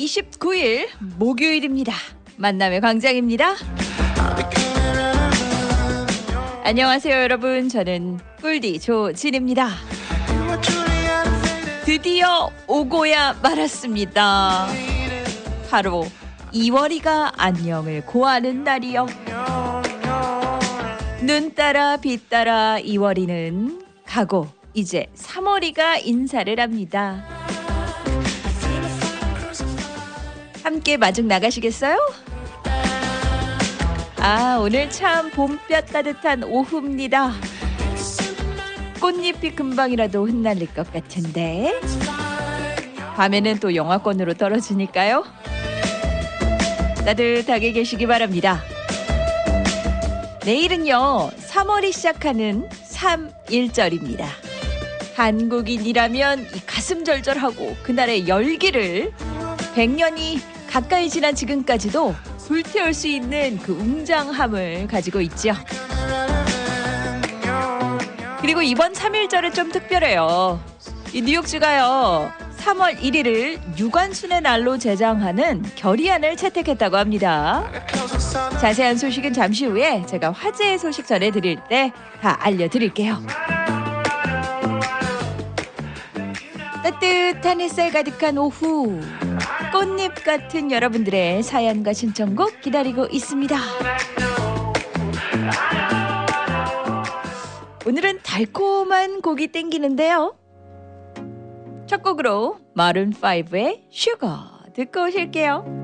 29일 목요일입니다. 만남의 광장입니다. 안녕하세요, 여러분. 저는 꿀디 조진입니다. 드디어 오고야 말았습니다. 바로 2월이가 안녕을 고하는 날이요. 눈 따라 빛 따라 2월이는 가고 이제 3월이가 인사를 합니다. 함께 마중 나가시겠어요? 아, 오늘 참 봄볕 따뜻한 오후입니다. 꽃잎이 금방이라도 흩날릴 것 같은데. 밤에는 또 영화권으로 떨어지니까요. 따뜻하게 계시기 바랍니다. 내일은요, 3월이 시작하는 3일절입니다. 한국인이라면 이 가슴 절절하고 그날의 열기를 100년이 가까이 지난 지금까지도 불태울 수 있는 그 웅장함을 가지고 있죠. 그리고 이번 3일절은 좀 특별해요. 이 뉴욕주가요. 3월 1일을 유관순의 날로 제정하는 결의안을 채택했다고 합니다. 자세한 소식은 잠시 후에 제가 화제의 소식 전해드릴 때 다 알려드릴게요. 따뜻한 햇살 가득한 오후 꽃잎 같은 여러분들의 사연과 신청곡 기다리고 있습니다. 오늘은 달콤한 곡이 땡기는데요. 첫 곡으로 마룬 5의 슈거 듣고 오실게요.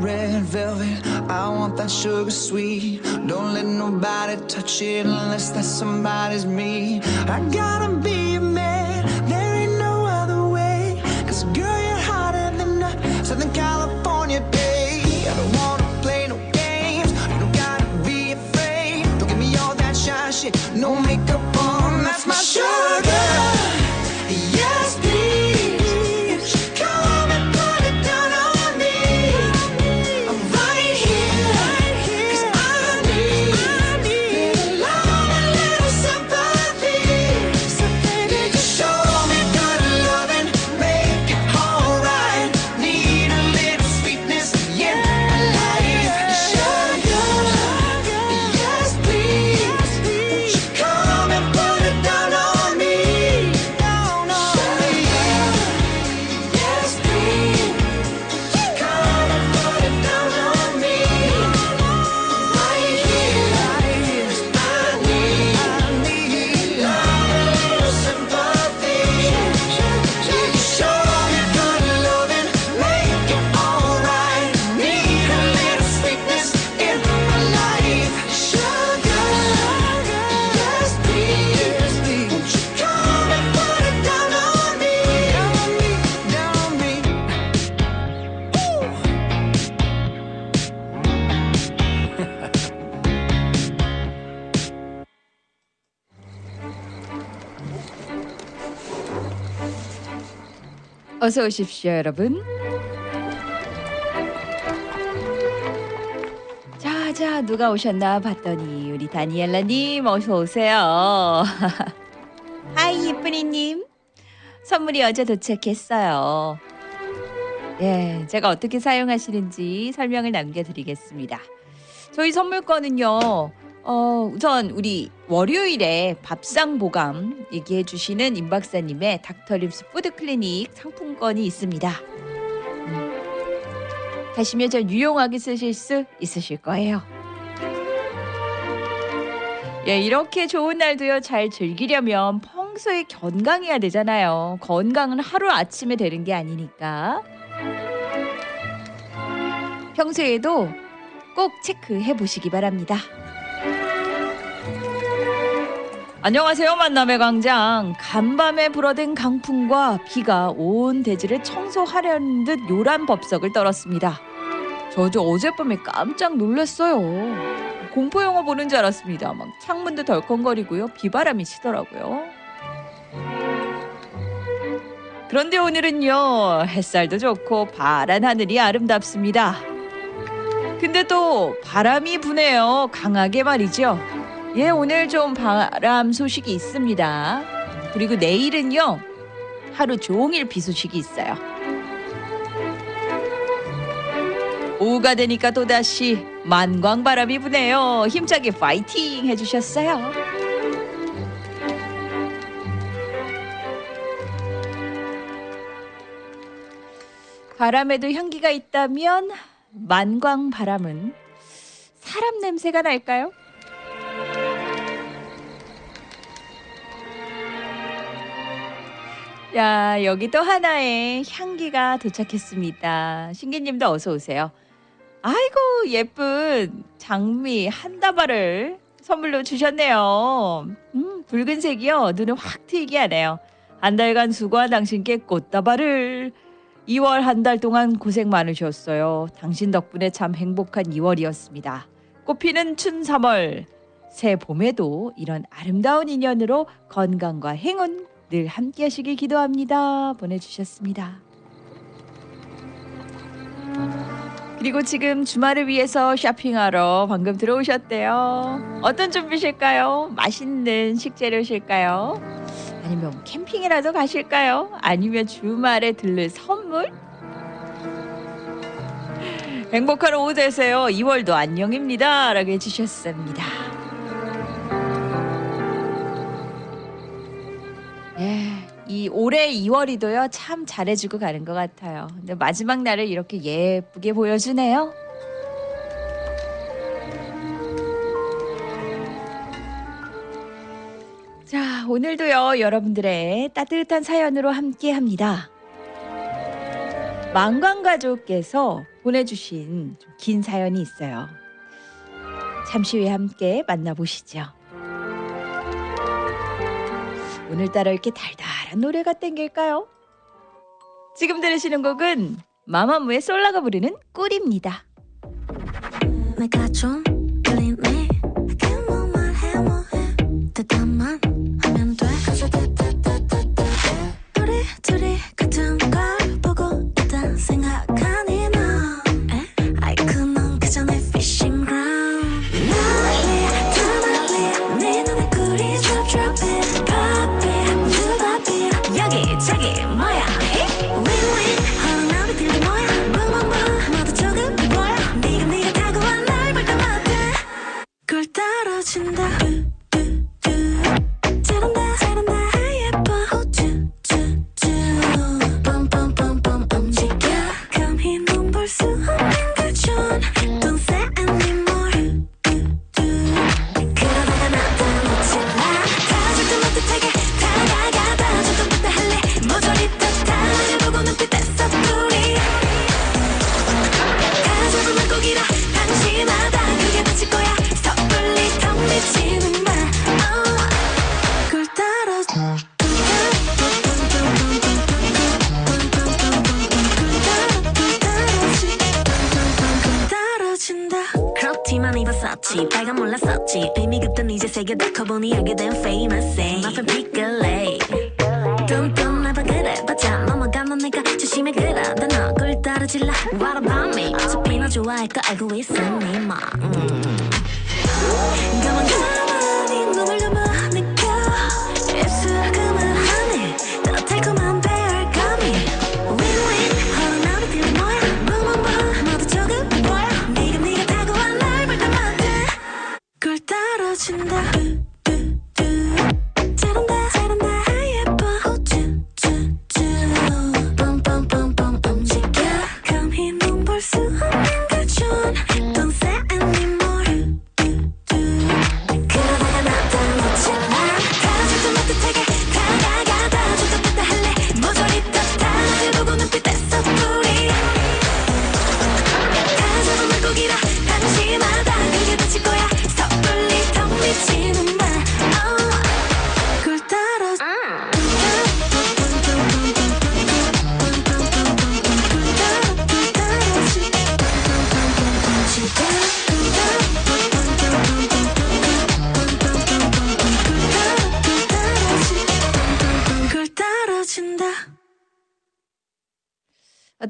Red velvet. I want that sugar sweet. Don't let nobody touch it unless that somebody's me. I gotta be a man. There ain't no other way. Cause girl, you're hotter than a Southern California day. I don't wanna play no games. You don't gotta be afraid. Don't give me all that shy shit. No makeup on. That's my sugar. 어서 오십시오, 여러분. 자, 자, 누가 오셨나 봤더니 우리 다니엘라님 어서 오세요. Hi, 이쁜이님. 선물이 어제 도착했어요. 예, 제가 어떻게 사용하시는지 설명을 남겨드리겠습니다. 저희 선물권은요, 어, 우선 우리 월요일에 밥상 보감 얘기해 주시는 임 박사님의 닥터립스 푸드 클리닉 상품권이 있습니다. 음, 가시면 잘 유용하게 쓰실 수 있으실 거예요. 예, 이렇게 좋은 날도요 잘 즐기려면 평소에 건강해야 되잖아요. 건강은 하루 아침에 되는 게 아니니까. 평소에도 꼭 체크해 보시기 바랍니다. 안녕하세요 만남의 광장. 간밤에 불어댄 강풍과 비가 온 대지를 청소하려는 듯 요란 법석을 떨었습니다. 저도 어젯밤에 깜짝 놀랐어요. 공포 영화 보는 줄 알았습니다. 막 창문도 덜컹거리고요. 비바람이 치더라고요. 그런데 오늘은요 햇살도 좋고 파란 하늘이 아름답습니다. 근데 또 바람이 부네요. 강하게 말이죠 예, 오늘 좀 바람 소식이 있습니다. 그리고 내일은요, 하루 종일 비 소식이 있어요. 오후가 되니까 또다시 만광 바람이 부네요. 힘차게 파이팅 해주셨어요. 바람에도 향기가 있다면 만광 바람은 사람 냄새가 날까요? 야, 여기 또 하나의 향기가 도착했습니다. 신기님도 어서 오세요. 아이고, 예쁜 장미 한 다발을 선물로 주셨네요. 음, 붉은색이요. 눈을 확 트이게 하네요. 한 달간 수고한 당신께 꽃다발을 2월 한 달 동안 고생 많으셨어요. 당신 덕분에 참 행복한 2월이었습니다. 꽃피는 춘 3월. 새 봄에도 이런 아름다운 인연으로 건강과 행운 늘 함께 하시길 기도합니다. 보내주셨습니다. 그리고 지금 주말을 위해서 쇼핑하러 방금 들어오셨대요. 어떤 준비실까요? 맛있는 식재료실까요? 아니면 캠핑이라도 가실까요? 아니면 주말에 들를 선물? 행복한 오후 되세요. 2월도 안녕입니다. 라고 해주셨습니다. 이 올해 2월이도요 참 잘해주고 가는 것 같아요. 근데 마지막 날을 이렇게 예쁘게 보여주네요. 자, 오늘도요 여러분들의 따뜻한 사연으로 함께 합니다. 망광가족께서 보내주신 좀긴 사연이 있어요. 잠시 후에 함께 만나보시죠. 오늘따라 이렇게 달달한 노래가 땡길까요? 지금 들으시는 곡은 마마무의 솔라가 부르는 꿀입니다. 내가 좀 끌리네 그게 뭐 말 해 뭐해 대답만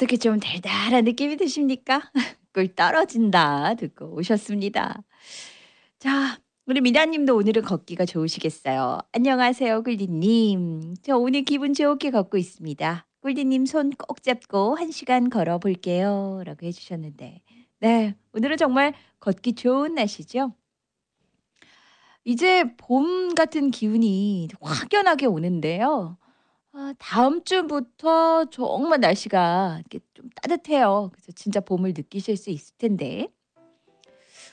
어떻게 좀 달달한 느낌이 드십니까? 꿀 떨어진다 듣고 오셨습니다. 자, 우리 미나님도 오늘은 걷기가 좋으시겠어요. 안녕하세요, 꿀디님. 저 오늘 기분 좋게 걷고 있습니다. 꿀디님 손 꼭 잡고 한 시간 걸어볼게요. 라고 해주셨는데. 네, 오늘은 정말 걷기 좋은 날씨죠. 이제 봄 같은 기운이 확연하게 오는데요. 아, 다음 주부터 정말 날씨가 이렇게 좀 따뜻해요. 그래서 진짜 봄을 느끼실 수 있을 텐데.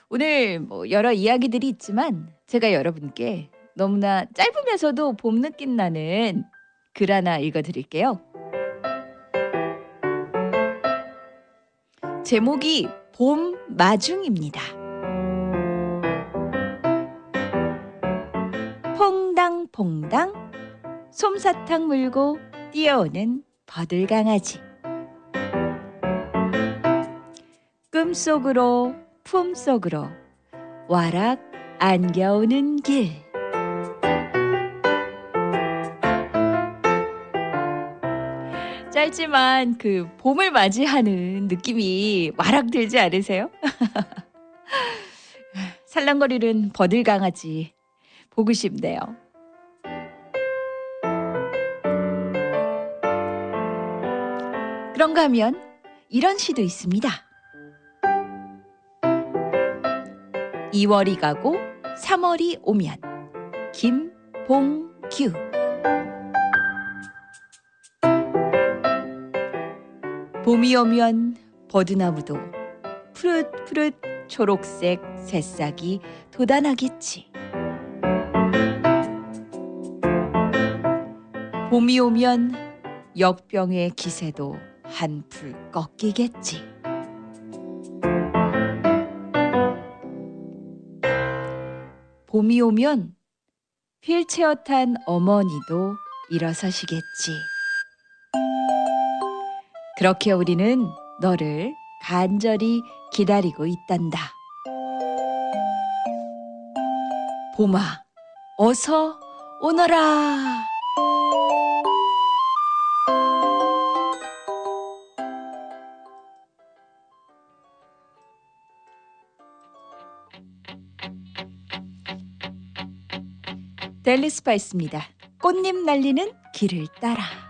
오늘 뭐 여러 이야기들이 있지만 제가 여러분께 너무나 짧으면서도 봄 느낌 나는 글 하나 읽어 드릴게요. 제목이 봄 마중입니다. 퐁당퐁당 솜사탕 물고 뛰어오는 버들강아지 꿈속으로 품속으로 와락 안겨오는 길 짧지만 그 봄을 맞이하는 느낌이 와락 들지 않으세요? 살랑거리는 버들강아지 보고 싶네요. 그런가 하면 이런 시도 있습니다. 2월이 가고 3월이 오면 김봉규 봄이 오면 버드나무도 푸릇푸릇 초록색 새싹이 돋아나겠지. 봄이 오면 역병의 기세도 한풀 꺾이겠지. 봄이 오면 휠체어 탄 어머니도 일어서시겠지. 그렇게 우리는 너를 간절히 기다리고 있단다. 봄아, 어서 오너라. 델리 스파이스입니다. 꽃잎 날리는 길을 따라.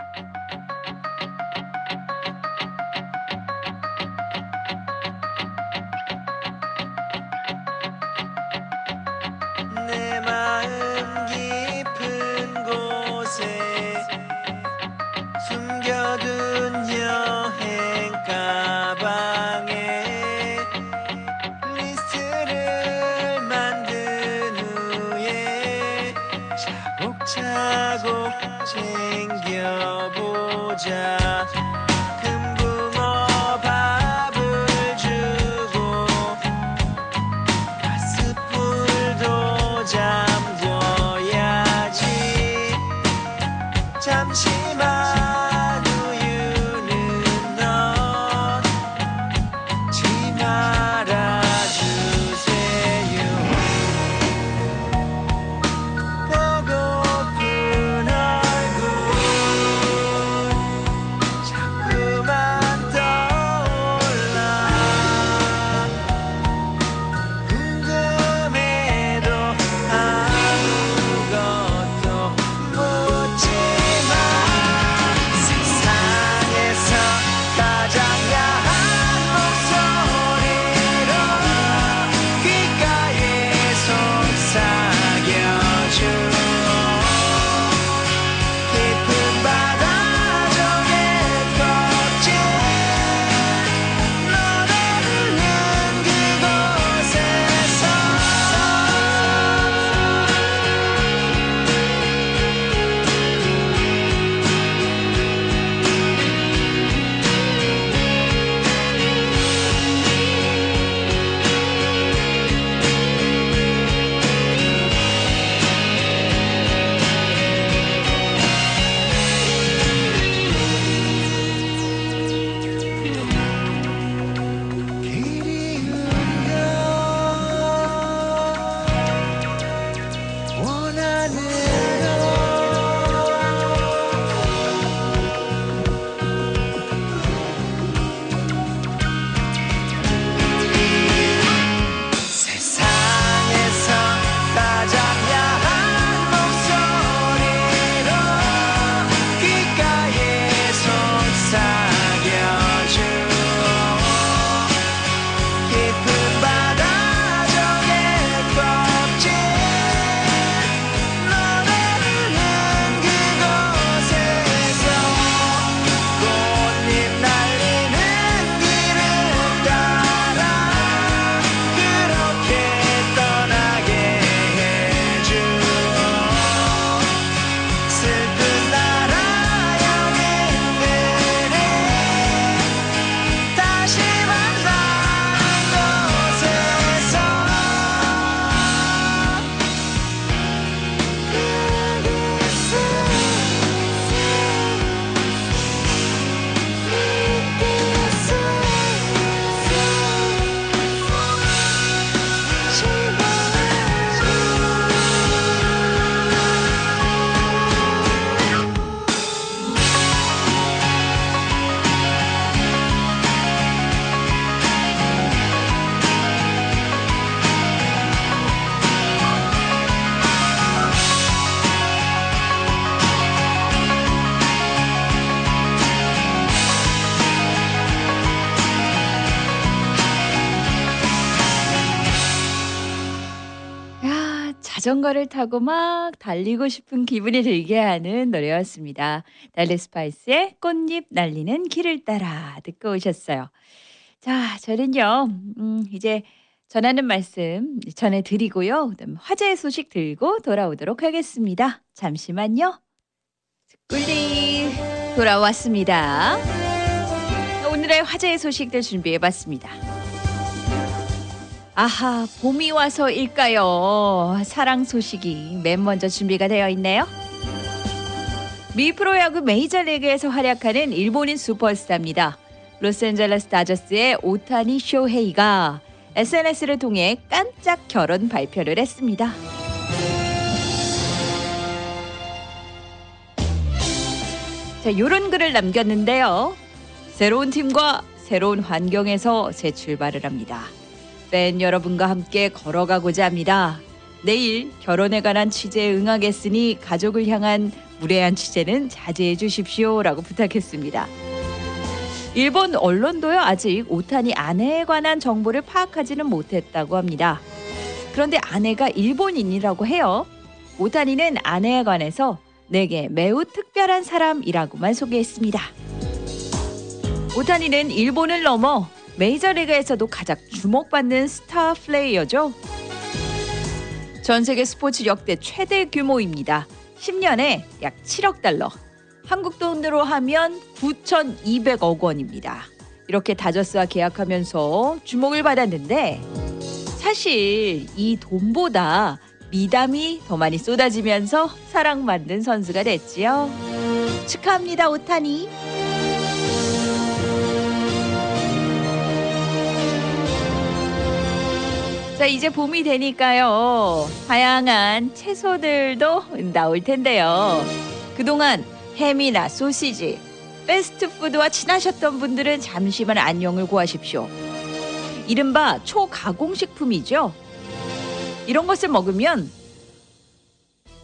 자전거를 타고 막 달리고 싶은 기분이 들게 하는 노래였습니다. 달리 스파이스의 꽃잎 날리는 길을 따라 듣고 오셨어요. 자, 저는요, 음, 이제 전하는 말씀 전해드리고요. 화제의 소식 들고 돌아오도록 하겠습니다. 잠시만요. 꿀리 돌아왔습니다. 오늘의 화제의 소식들 준비해봤습니다. 아하, 봄이 와서일까요? 사랑 소식이 맨 먼저 준비가 되어 있네요. 미 프로야구 메이저리그에서 활약하는 일본인 슈퍼스타입니다. 로스앤젤레스 다저스의 오타니 쇼헤이가 SNS를 통해 깜짝 결혼 발표를 했습니다. 자, 요런 글을 남겼는데요. 새로운 팀과 새로운 환경에서 새 출발을 합니다. 팬 여러분과 함께 걸어가고자 합니다. 내일 결혼에 관한 취재에 응하겠으니 가족을 향한 무례한 취재는 자제해 주십시오 라고 부탁했습니다. 일본 언론도요 아직 오타니 아내에 관한 정보를 파악하지는 못했다고 합니다. 그런데 아내가 일본인이라고 해요. 오타니는 아내에 관해서 내게 매우 특별한 사람이라고만 소개했습니다. 오타니는 일본을 넘어 메이저리그에서도 가장 주목받는 스타 플레이어죠. 전 세계 스포츠 역대 최대 규모입니다. 10년에 약 7억 달러. 한국 돈으로 하면 9,200억 원입니다. 이렇게 다저스와 계약하면서 주목을 받았는데 사실 이 돈보다 미담이 더 많이 쏟아지면서 사랑받는 선수가 됐지요. 축하합니다, 오타니. 자, 이제 봄이 되니까요. 다양한 채소들도 나올 텐데요. 그동안 햄이나 소시지, 패스트푸드와 친하셨던 분들은 잠시만 안녕을 구하십시오. 이른바 초가공식품이죠. 이런 것을 먹으면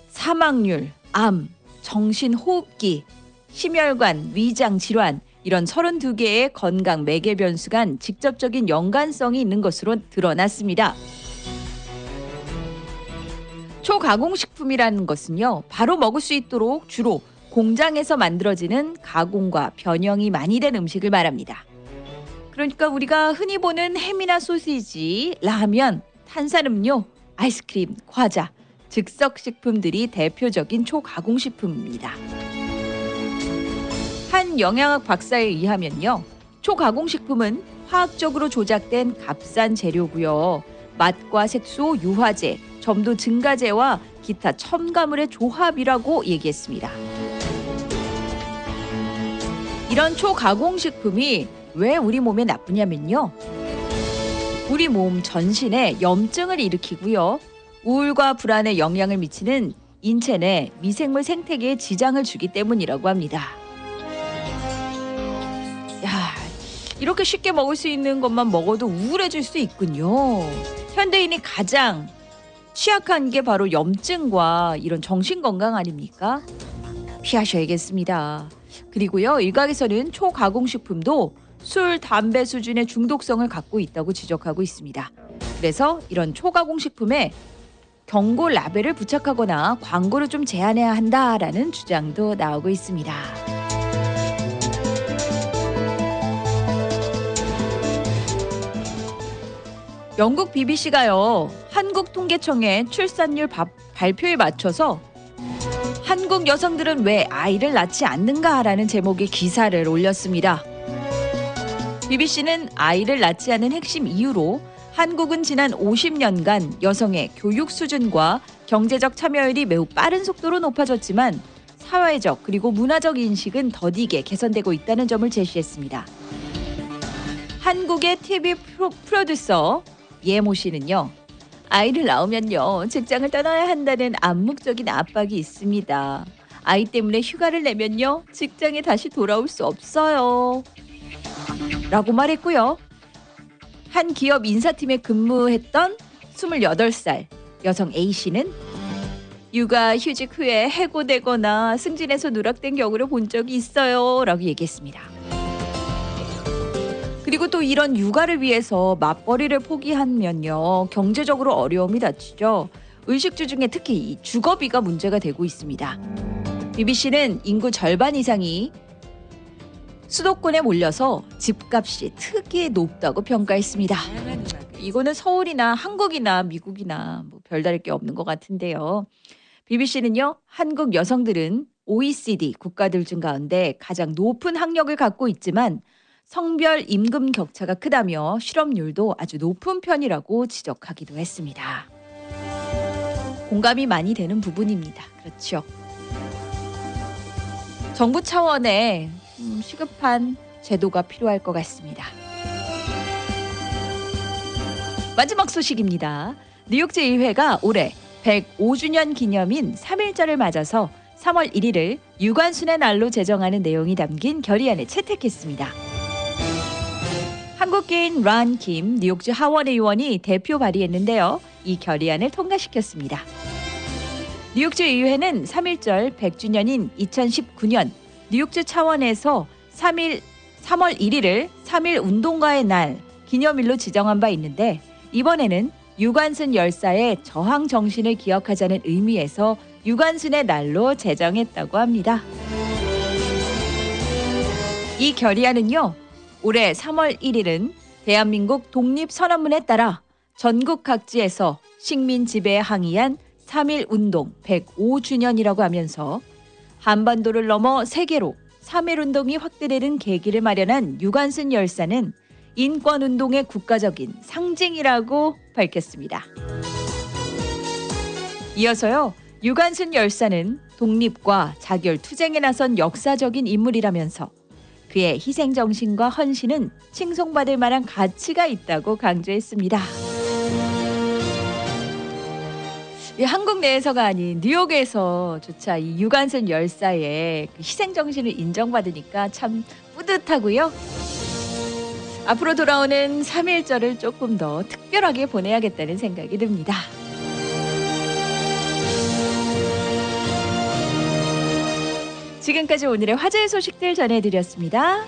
사망률, 암, 정신호흡기, 심혈관, 위장 질환 이런 32개의 건강 매개 변수 간 직접적인 연관성이 있는 것으로 드러났습니다. 초가공식품이라는 것은요, 바로 먹을 수 있도록 주로 공장에서 만들어지는 가공과 변형이 많이 된 음식을 말합니다. 그러니까 우리가 흔히 보는 햄이나 소시지, 라면, 탄산음료, 아이스크림, 과자, 즉석식품들이 대표적인 초가공식품입니다. 한 영양학 박사에 의하면요. 초가공식품은 화학적으로 조작된 값싼 재료고요. 맛과 색소, 유화제, 점도 증가제와 기타 첨가물의 조합이라고 얘기했습니다. 이런 초가공식품이 왜 우리 몸에 나쁘냐면요. 우리 몸 전신에 염증을 일으키고요. 우울과 불안에 영향을 미치는 인체 내 미생물 생태계에 지장을 주기 때문이라고 합니다. 이렇게 쉽게 먹을 수 있는 것만 먹어도 우울해질 수 있군요. 현대인이 가장 취약한 게 바로 염증과 이런 정신 건강 아닙니까? 피하셔야겠습니다. 그리고요, 일각에서는 초가공식품도 술, 담배 수준의 중독성을 갖고 있다고 지적하고 있습니다. 그래서 이런 초가공식품에 경고 라벨을 부착하거나 광고를 좀 제한해야 한다라는 주장도 나오고 있습니다. 영국 BBC가요, 한국 통계청의 출산율 바- 발표에 맞춰서 한국 여성들은 왜 아이를 낳지 않는가라는 제목의 기사를 올렸습니다. BBC는 아이를 낳지 않은 핵심 이유로 한국은 지난 50년간 여성의 교육 수준과 경제적 참여율이 매우 빠른 속도로 높아졌지만 사회적 그리고 문화적 인식은 더디게 개선되고 있다는 점을 제시했습니다. 한국의 TV 프로, 프로듀서 예모 씨는요. 아이를 낳으면요. 직장을 떠나야 한다는 암묵적인 압박이 있습니다. 아이 때문에 휴가를 내면요. 직장에 다시 돌아올 수 없어요. 라고 말했고요. 한 기업 인사팀에 근무했던 28살 여성 A씨는 육아 휴직 후에 해고되거나 승진해서 누락된 경우를 본 적이 있어요. 라고 얘기했습니다. 그리고 또 이런 육아를 위해서 맞벌이를 포기하면요. 경제적으로 어려움이 닥치죠. 의식주 중에 특히 이 주거비가 문제가 되고 있습니다. BBC는 인구 절반 이상이 수도권에 몰려서 집값이 특히 높다고 평가했습니다. 이거는 서울이나 한국이나 미국이나 뭐 별다를 게 없는 것 같은데요. BBC는요, 한국 여성들은 OECD 국가들 중 가운데 가장 높은 학력을 갖고 있지만 성별 임금 격차가 크다며 실업률도 아주 높은 편이라고 지적하기도 했습니다. 공감이 많이 되는 부분입니다. 그렇죠. 정부 차원의 음, 시급한 제도가 필요할 것 같습니다. 마지막 소식입니다. 뉴욕제1회가 올해 105주년 기념인 3일절을 맞아서 3월 1일을 유관순의 날로 제정하는 내용이 담긴 결의안을 채택했습니다. 한국계인 란킴 뉴욕주 하원 의원이 대표 발의했는데요. 이 결의안을 통과시켰습니다. 뉴욕주 의회는 3일절 100주년인 2019년 뉴욕주 차원에서 3일 3월 1일을 3일 운동가의 날 기념일로 지정한 바 있는데 이번에는 유관순 열사의 저항 정신을 기억하자는 의미에서 유관순의 날로 제정했다고 합니다. 이 결의안은요. 올해 3월 1일은 대한민국 독립선언문에 따라 전국 각지에서 식민 지배에 항의한 3.1 운동 105주년이라고 하면서 한반도를 넘어 세계로 3.1 운동이 확대되는 계기를 마련한 유관순 열사는 인권 운동의 국가적인 상징이라고 밝혔습니다. 이어서요. 유관순 열사는 독립과 자결 투쟁에 나선 역사적인 인물이라면서 그의 희생 정신과 헌신은 칭송받을 만한 가치가 있다고 강조했습니다. 이 한국 내에서가 아닌 뉴욕에서조차 이 유관순 열사의 그 희생 정신을 인정받으니까 참 뿌듯하고요. 앞으로 돌아오는 3일절을 조금 더 특별하게 보내야겠다는 생각이 듭니다. 지금까지 오늘의 화제의 소식들 전해드렸습니다.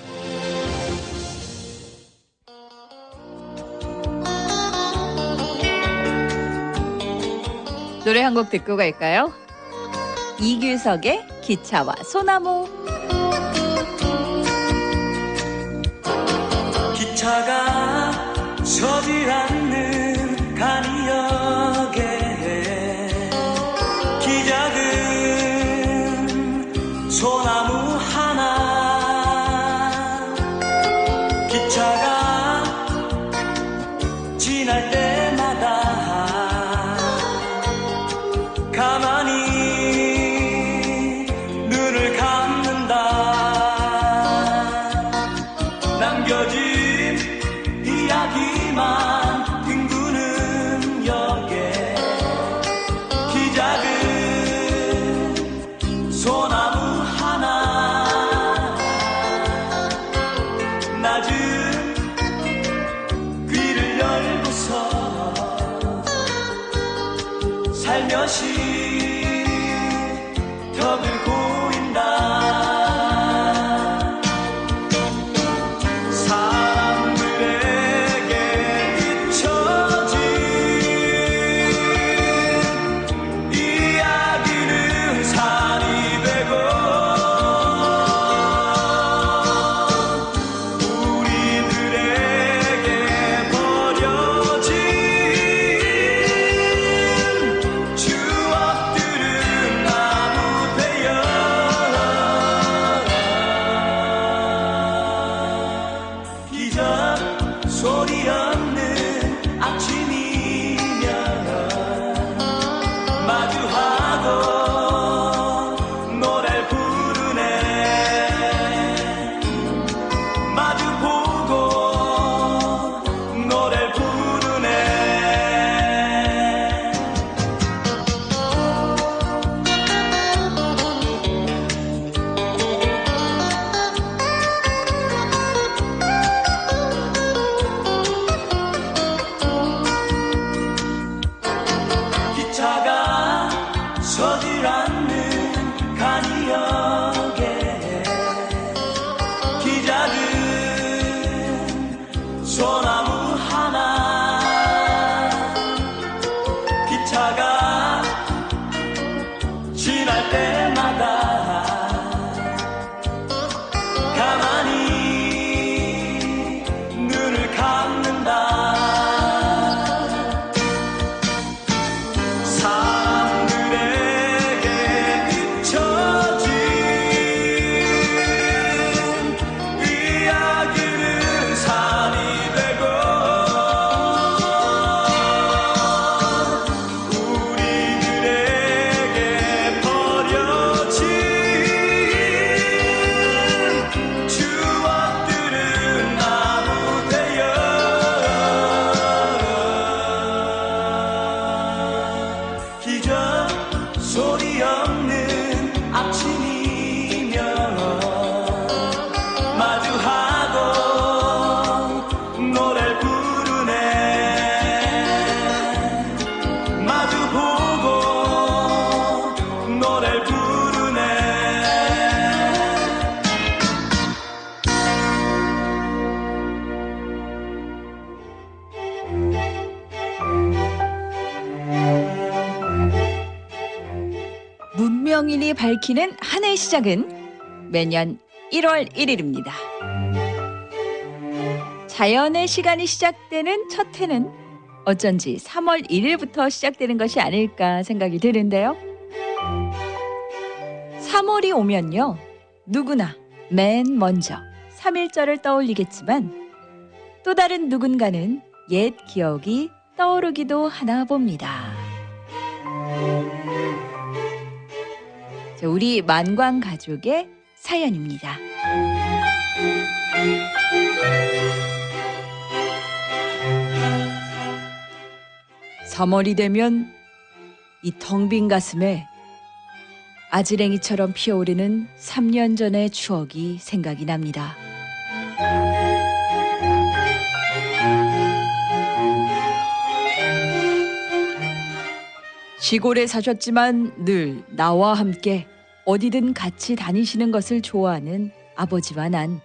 노래 한 곡 듣고 갈까요? 이규석의 기차와 소나무. 밝히는 한 해의 시작은 매년 1월 1일입니다. 자연의 시간이 시작되는 첫 해는 어쩐지 3월 1일부터 시작되는 것이 아닐까 생각이 드는데요. 3월이 오면요. 누구나 맨 먼저 3일절을 떠올리겠지만 또 다른 누군가는 옛 기억이 떠오르기도 하나 봅니다. 자, 우리 만광 가족의 사연입니다. 3월이 되면 이 텅 빈 가슴에 아지랭이처럼 피어오르는 3년 전의 추억이 생각이 납니다. 시골에 사셨지만 늘 나와 함께 어디든 같이 다니시는 것을 좋아하는 아버지와 난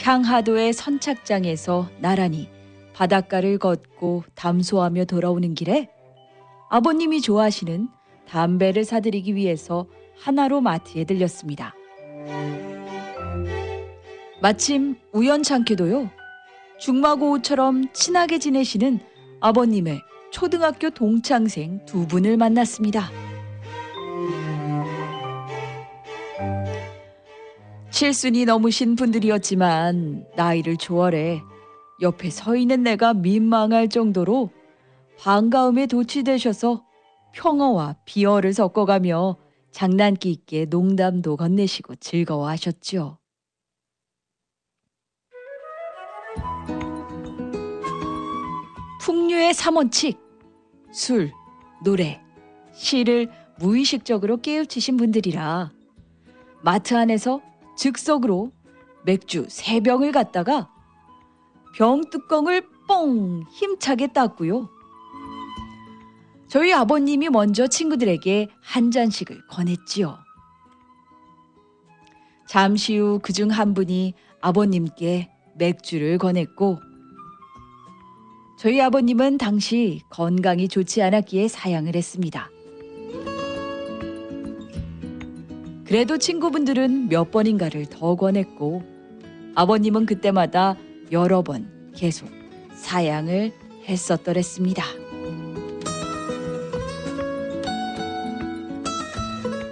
향하도의 선착장에서 나란히 바닷가를 걷고 담소하며 돌아오는 길에 아버님이 좋아하시는 담배를 사드리기 위해서 하나로 마트에 들렸습니다. 마침 우연찮게도요. 중마고우처럼 친하게 지내시는 아버님의 초등학교 동창생 두 분을 만났습니다. 칠순이 넘으신 분들이었지만 나이를 초월해 옆에 서 있는 내가 민망할 정도로 반가움에 도취되셔서 평어와 비어를 섞어가며 장난기 있게 농담도 건네시고 즐거워하셨죠. 풍류의 삼원칙, 술, 노래, 시를 무의식적으로 깨우치신 분들이라 마트 안에서 즉석으로 맥주 세 병을 갖다가 병 뚜껑을 뻥 힘차게 땄고요. 저희 아버님이 먼저 친구들에게 한 잔씩을 권했지요. 잠시 후 그 중 한 분이 아버님께 맥주를 권했고 저희 아버님은 당시 건강이 좋지 않았기에 사양을 했습니다. 그래도 친구분들은 몇 번인가를 더 권했고 아버님은 그때마다 여러 번 계속 사양을 했었더랬습니다.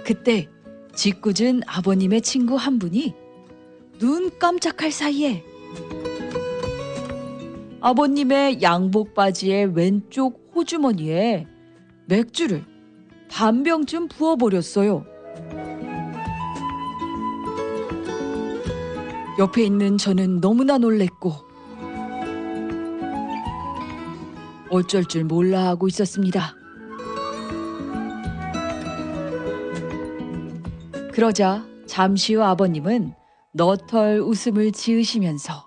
그때 짓궂은 아버님의 친구 한 분이 눈 깜짝할 사이에 아버님의 양복 바지의 왼쪽 호주머니에 맥주를 반 병쯤 부어버렸어요. 옆에 있는 저는 너무나 놀랬고 어쩔 줄 몰라 하고 있었습니다. 그러자 잠시 후 아버님은 너털 웃음을 지으시면서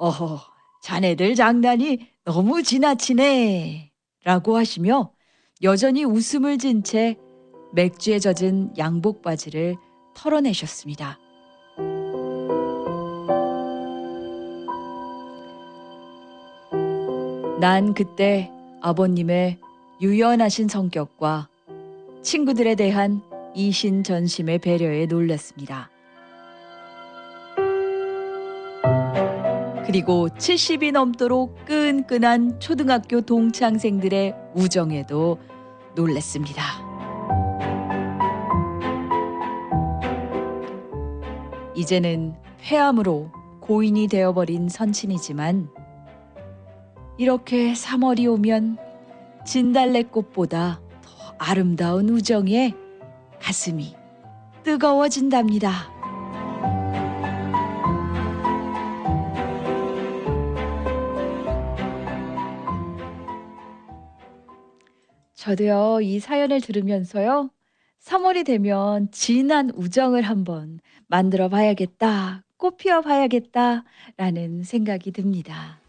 어허, 자네들 장난이 너무 지나치네. 라고 하시며 여전히 웃음을 진 채 맥주에 젖은 양복 바지를 털어내셨습니다. 난 그때 아버님의 유연하신 성격과 친구들에 대한 이신전심의 배려에 놀랐습니다. 그리고 70이 넘도록 끈끈한 초등학교 동창생들의 우정에도 놀랐습니다. 이제는 폐암으로 고인이 되어버린 선친이지만 이렇게 3월이 오면 진달래꽃보다 더 아름다운 우정에 가슴이 뜨거워진답니다. 저도요, 이 사연을 들으면서요, 3월이 되면 진한 우정을 한번 만들어 봐야겠다, 꽃피워 봐야겠다, 라는 생각이 듭니다.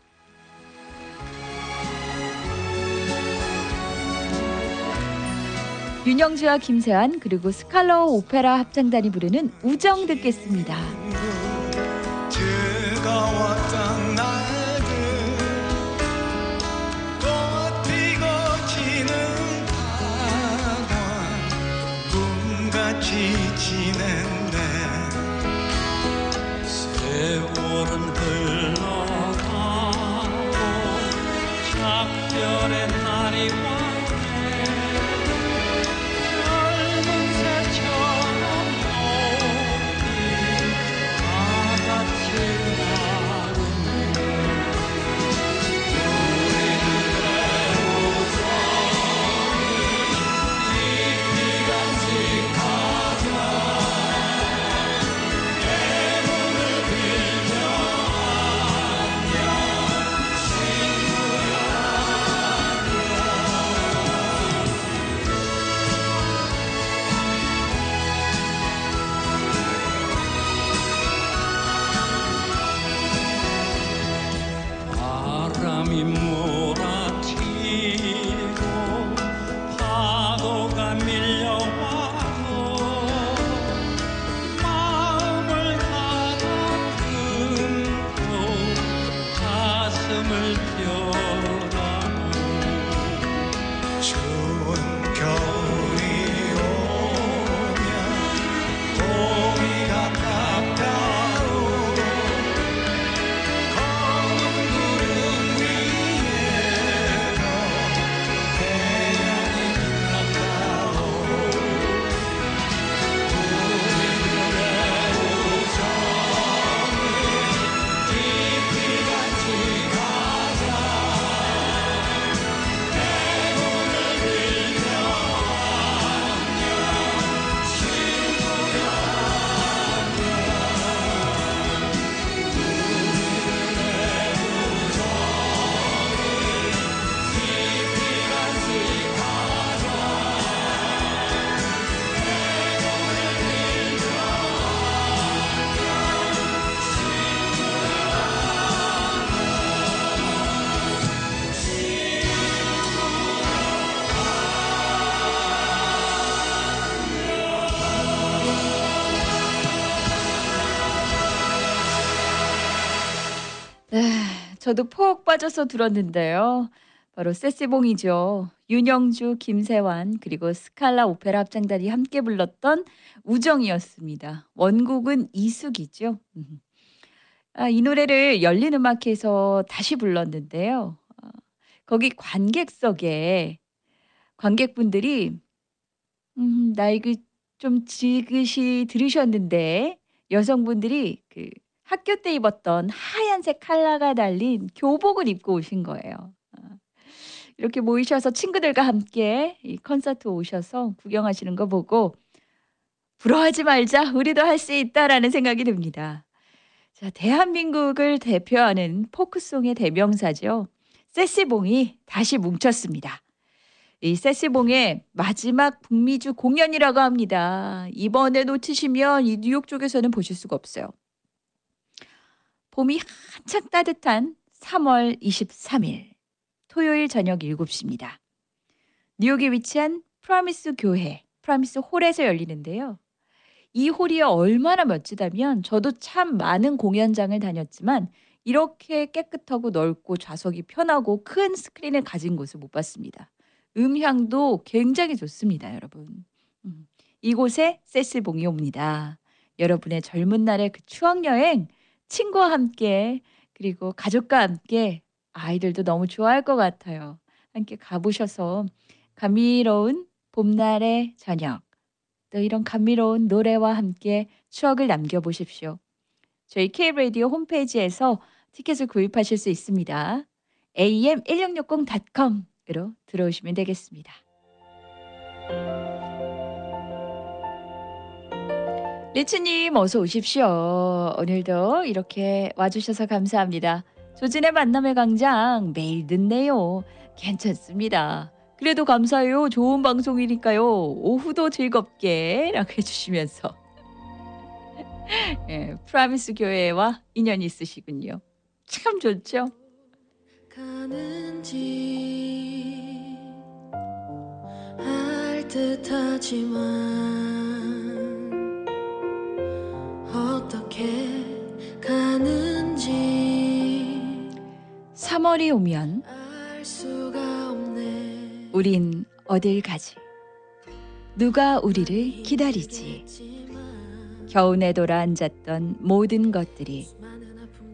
윤영주와 김세환 그리고 스칼러 오페라 합창단이 부르는 우정 듣겠습니다. 지냈네 세월 저도 폭 빠져서 들었는데요. 바로 세스봉이죠. 윤영주, 김세환 그리고 스칼라 오페라 합창단이 함께 불렀던 우정이었습니다. 원곡은 이숙이죠. 음. 아, 이 노래를 열린 음악회에서 다시 불렀는데요. 아, 거기 관객석에 관객분들이 음, 나 이거 좀 지그시 들으셨는데 여성분들이 그 학교 때 입었던 하얀색 칼라가 달린 교복을 입고 오신 거예요. 아, 이렇게 모이셔서 친구들과 함께 이 콘서트 오셔서 구경하시는 거 보고 부러워하지 말자, 우리도 할 수 있다라는 생각이 듭니다. 자, 대한민국을 대표하는 포크송의 대명사죠. 세시봉이 다시 뭉쳤습니다. 이 세시봉의 마지막 북미주 공연이라고 합니다. 이번에 놓치시면 이 뉴욕 쪽에서는 보실 수가 없어요. 봄이 한창 따뜻한 3월 23일 토요일 저녁 7시입니다. 뉴욕에 위치한 프라미스 교회, 프라미스 홀에서 열리는데요. 이 홀이 얼마나 멋지냐면 저도 참 많은 공연장을 다녔지만 이렇게 깨끗하고 넓고 좌석이 편하고 큰 스크린을 가진 곳을 못 봤습니다. 음향도 굉장히 좋습니다, 여러분. 음, 이곳에 세시봉이 옵니다. 여러분의 젊은 날의 그 추억 여행 친구와 함께 그리고 가족과 함께 아이들도 너무 좋아할 것 같아요. 함께 가보셔서 감미로운 봄날의 저녁 또 이런 감미로운 노래와 함께 추억을 남겨보십시오. 저희 K라디오 홈페이지에서 티켓을 구입하실 수 있습니다. am1660.com으로 들어오시면 되겠습니다. 리츠님 어서 오십시오. 오늘도 이렇게 와주셔서 감사합니다. 조진의 만남의 광장 매일 듣네요. 괜찮습니다. 그래도 감사해요. 좋은 방송이니까요. 오후도 즐겁게 라고 해주시면서 예, 프라미스 교회와 인연이 있으시군요. 참 좋죠. 가는지 알 듯하지만 3월이 오면 우린 어딜 가지? 누가 우리를 기다리지? 겨우내 돌아 앉았던 모든 것들이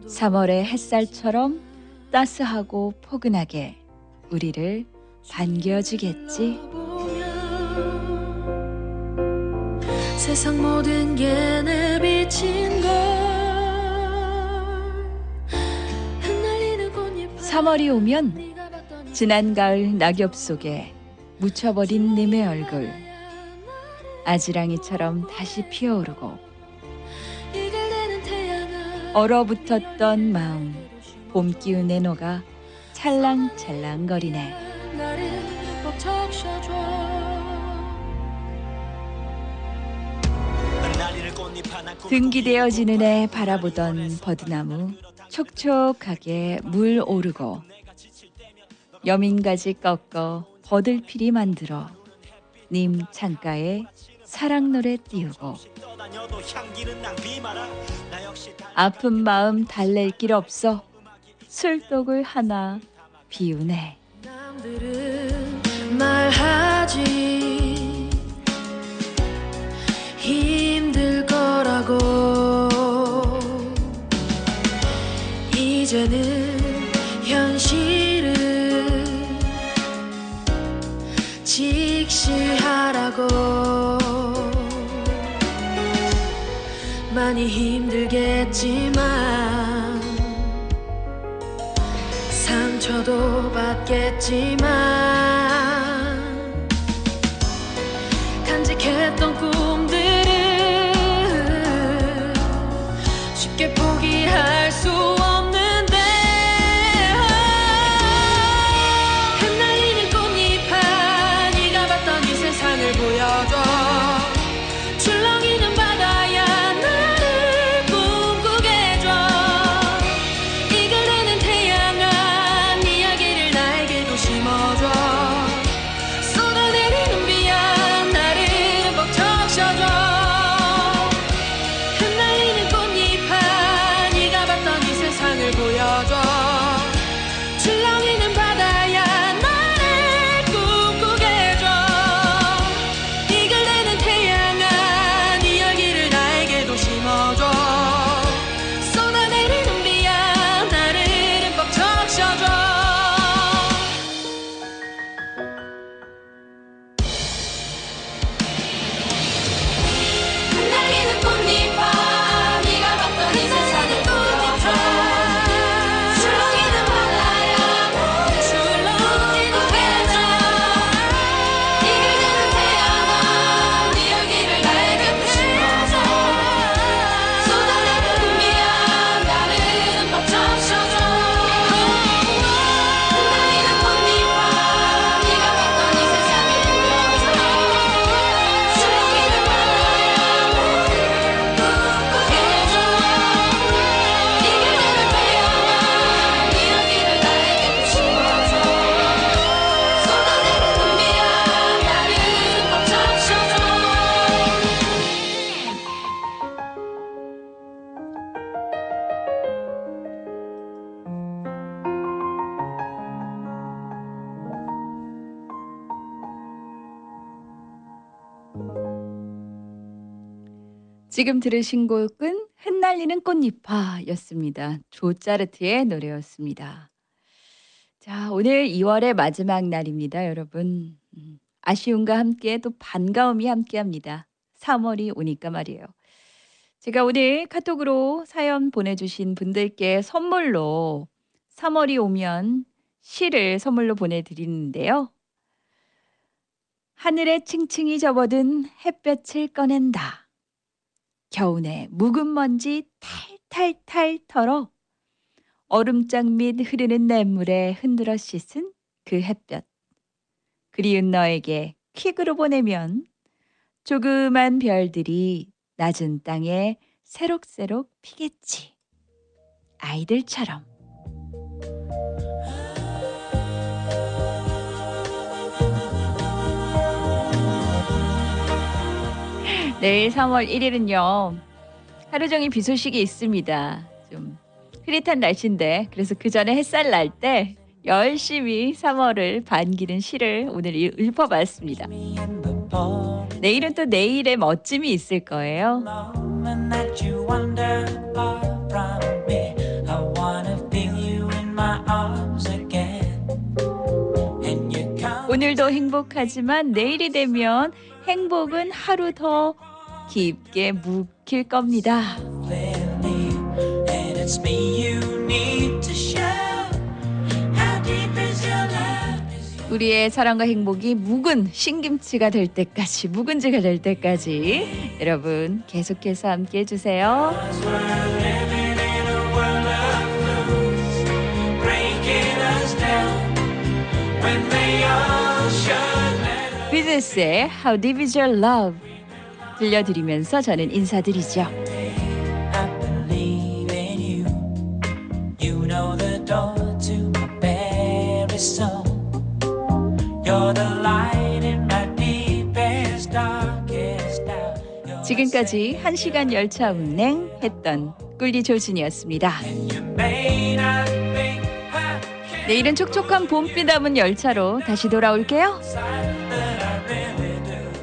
3월의 햇살처럼 따스하고 포근하게 우리를 반겨주겠지. 세상 모든 게 내 비친 3월이 오면 지난 가을 낙엽 속에 묻혀버린 님의 얼굴 아지랑이처럼 다시 피어오르고 얼어붙었던 마음 봄 기운에 녹아 찰랑찰랑거리네. 적셔줘 등기되어지는 애 바라보던 버드나무 촉촉하게 물 오르고 여민가지 꺾어 버들피리 만들어 님 창가에 사랑 노래 띄우고 아픈 마음 달랠 길 없어 술독을 하나 비우네 이제는 현실을 직시하라고. 많이 힘들겠지만 상처도 받겠지만 지금 들으신 곡은 흩날리는 꽃잎아였습니다. 조짜르트의 노래였습니다. 자, 오늘 2월의 마지막 날입니다, 여러분. 음, 아쉬움과 함께 또 반가움이 함께합니다. 3월이 오니까 말이에요. 제가 오늘 카톡으로 사연 보내주신 분들께 선물로 3월이 오면 시를 선물로 보내드리는데요. 하늘에 층층이 접어든 햇볕을 꺼낸다. 겨우내 묵은 먼지 탈탈탈 털어 얼음장 밑 흐르는 냇물에 흔들어 씻은 그 햇볕. 그리운 너에게 퀵으로 보내면 조그만 별들이 낮은 땅에 새록새록 피겠지. 아이들처럼. 내일 3월 1일은요. 하루 종일 비 소식이 있습니다. 좀 흐릿한 날씨인데 그래서 그 전에 햇살 날 때 열심히 3월을 반기는 시를 오늘 읽- 읊어봤습니다. 내일은 또 내일의 멋짐이 있을 거예요. 오늘도 행복하지만 내일이 되면 행복은 하루 더 깊게 묵힐 겁니다. 우리의 사랑과 행복이 묵은 신김치가 될 때까지 묵은지가 될 때까지 여러분 계속해서 함께 해주세요. 비즈스의 How Deep Is Your Love 들려드리면서 저는 인사드리죠. 지금까지 1시간 열차 운행 했던 꿀리 조진이었습니다. 내일은 촉촉한 봄비 담은 열차로 다시 돌아올게요.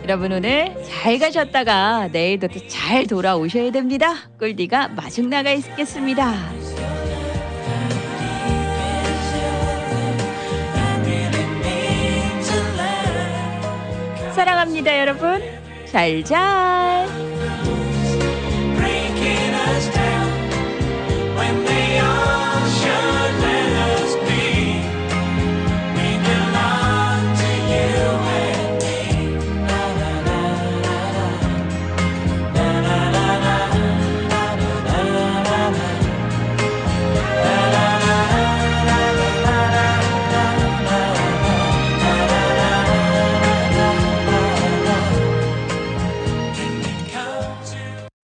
여러분 오늘 잘 가셨다가 내일도 또 잘 돌아오셔야 됩니다. 꿀디가 마중 나가 있겠습니다. 사랑합니다 여러분. 잘잘.